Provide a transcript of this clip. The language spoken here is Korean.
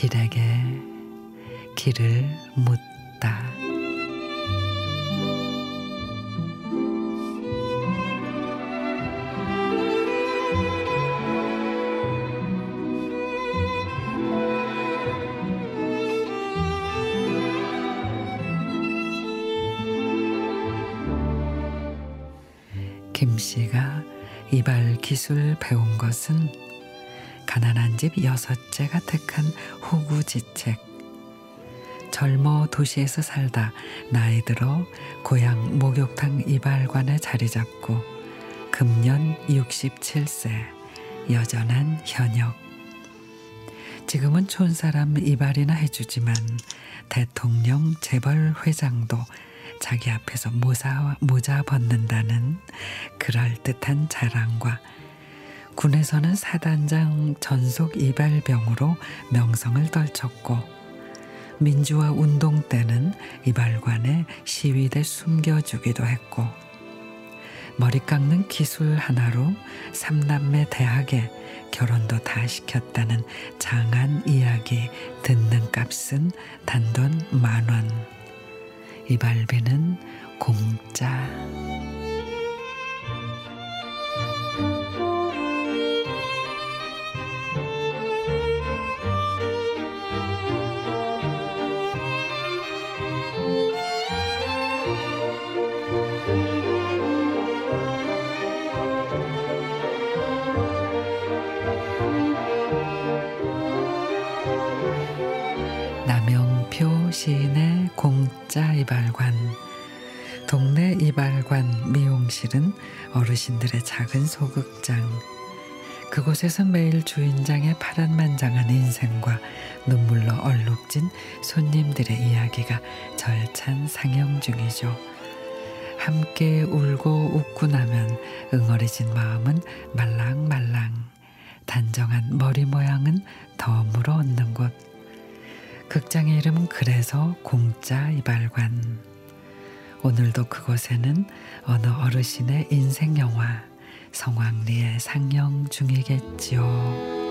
길에게 길을 묻다. 김 씨가 이발 기술 배운 것은 가난한 집 여섯째가 택한 호구지책. 젊어 도시에서 살다 나이 들어 고향 목욕탕 이발관에 자리 잡고 금년 67세 여전한 현역. 지금은 촌사람 이발이나 해주지만 대통령 재벌 회장도 자기 앞에서 모자, 모자 벗는다는 그럴듯한 자랑과 군에서는 사단장 전속 이발병으로 명성을 떨쳤고 민주화 운동 때는 이발관에 시위대 숨겨주기도 했고 머리 깎는 기술 하나로 삼남매 대학에 결혼도 다 시켰다는 장한 이야기 듣는 값은 단돈 만 원. 이발비는 공짜. 시인의 공짜 이발관. 동네 이발관 미용실은 어르신들의 작은 소극장. 그곳에서 매일 주인장의 파란만장한 인생과 눈물로 얼룩진 손님들의 이야기가 절찬 상영 중이죠. 함께 울고 웃고 나면 응어리진 마음은 말랑말랑. 단정한 머리 모양은 덤으로 얻는 곳 극장의 이름은 그래서 공짜 이발관. 오늘도 그곳에는 어느 어르신의 인생 영화 성황리에 상영 중이겠지요.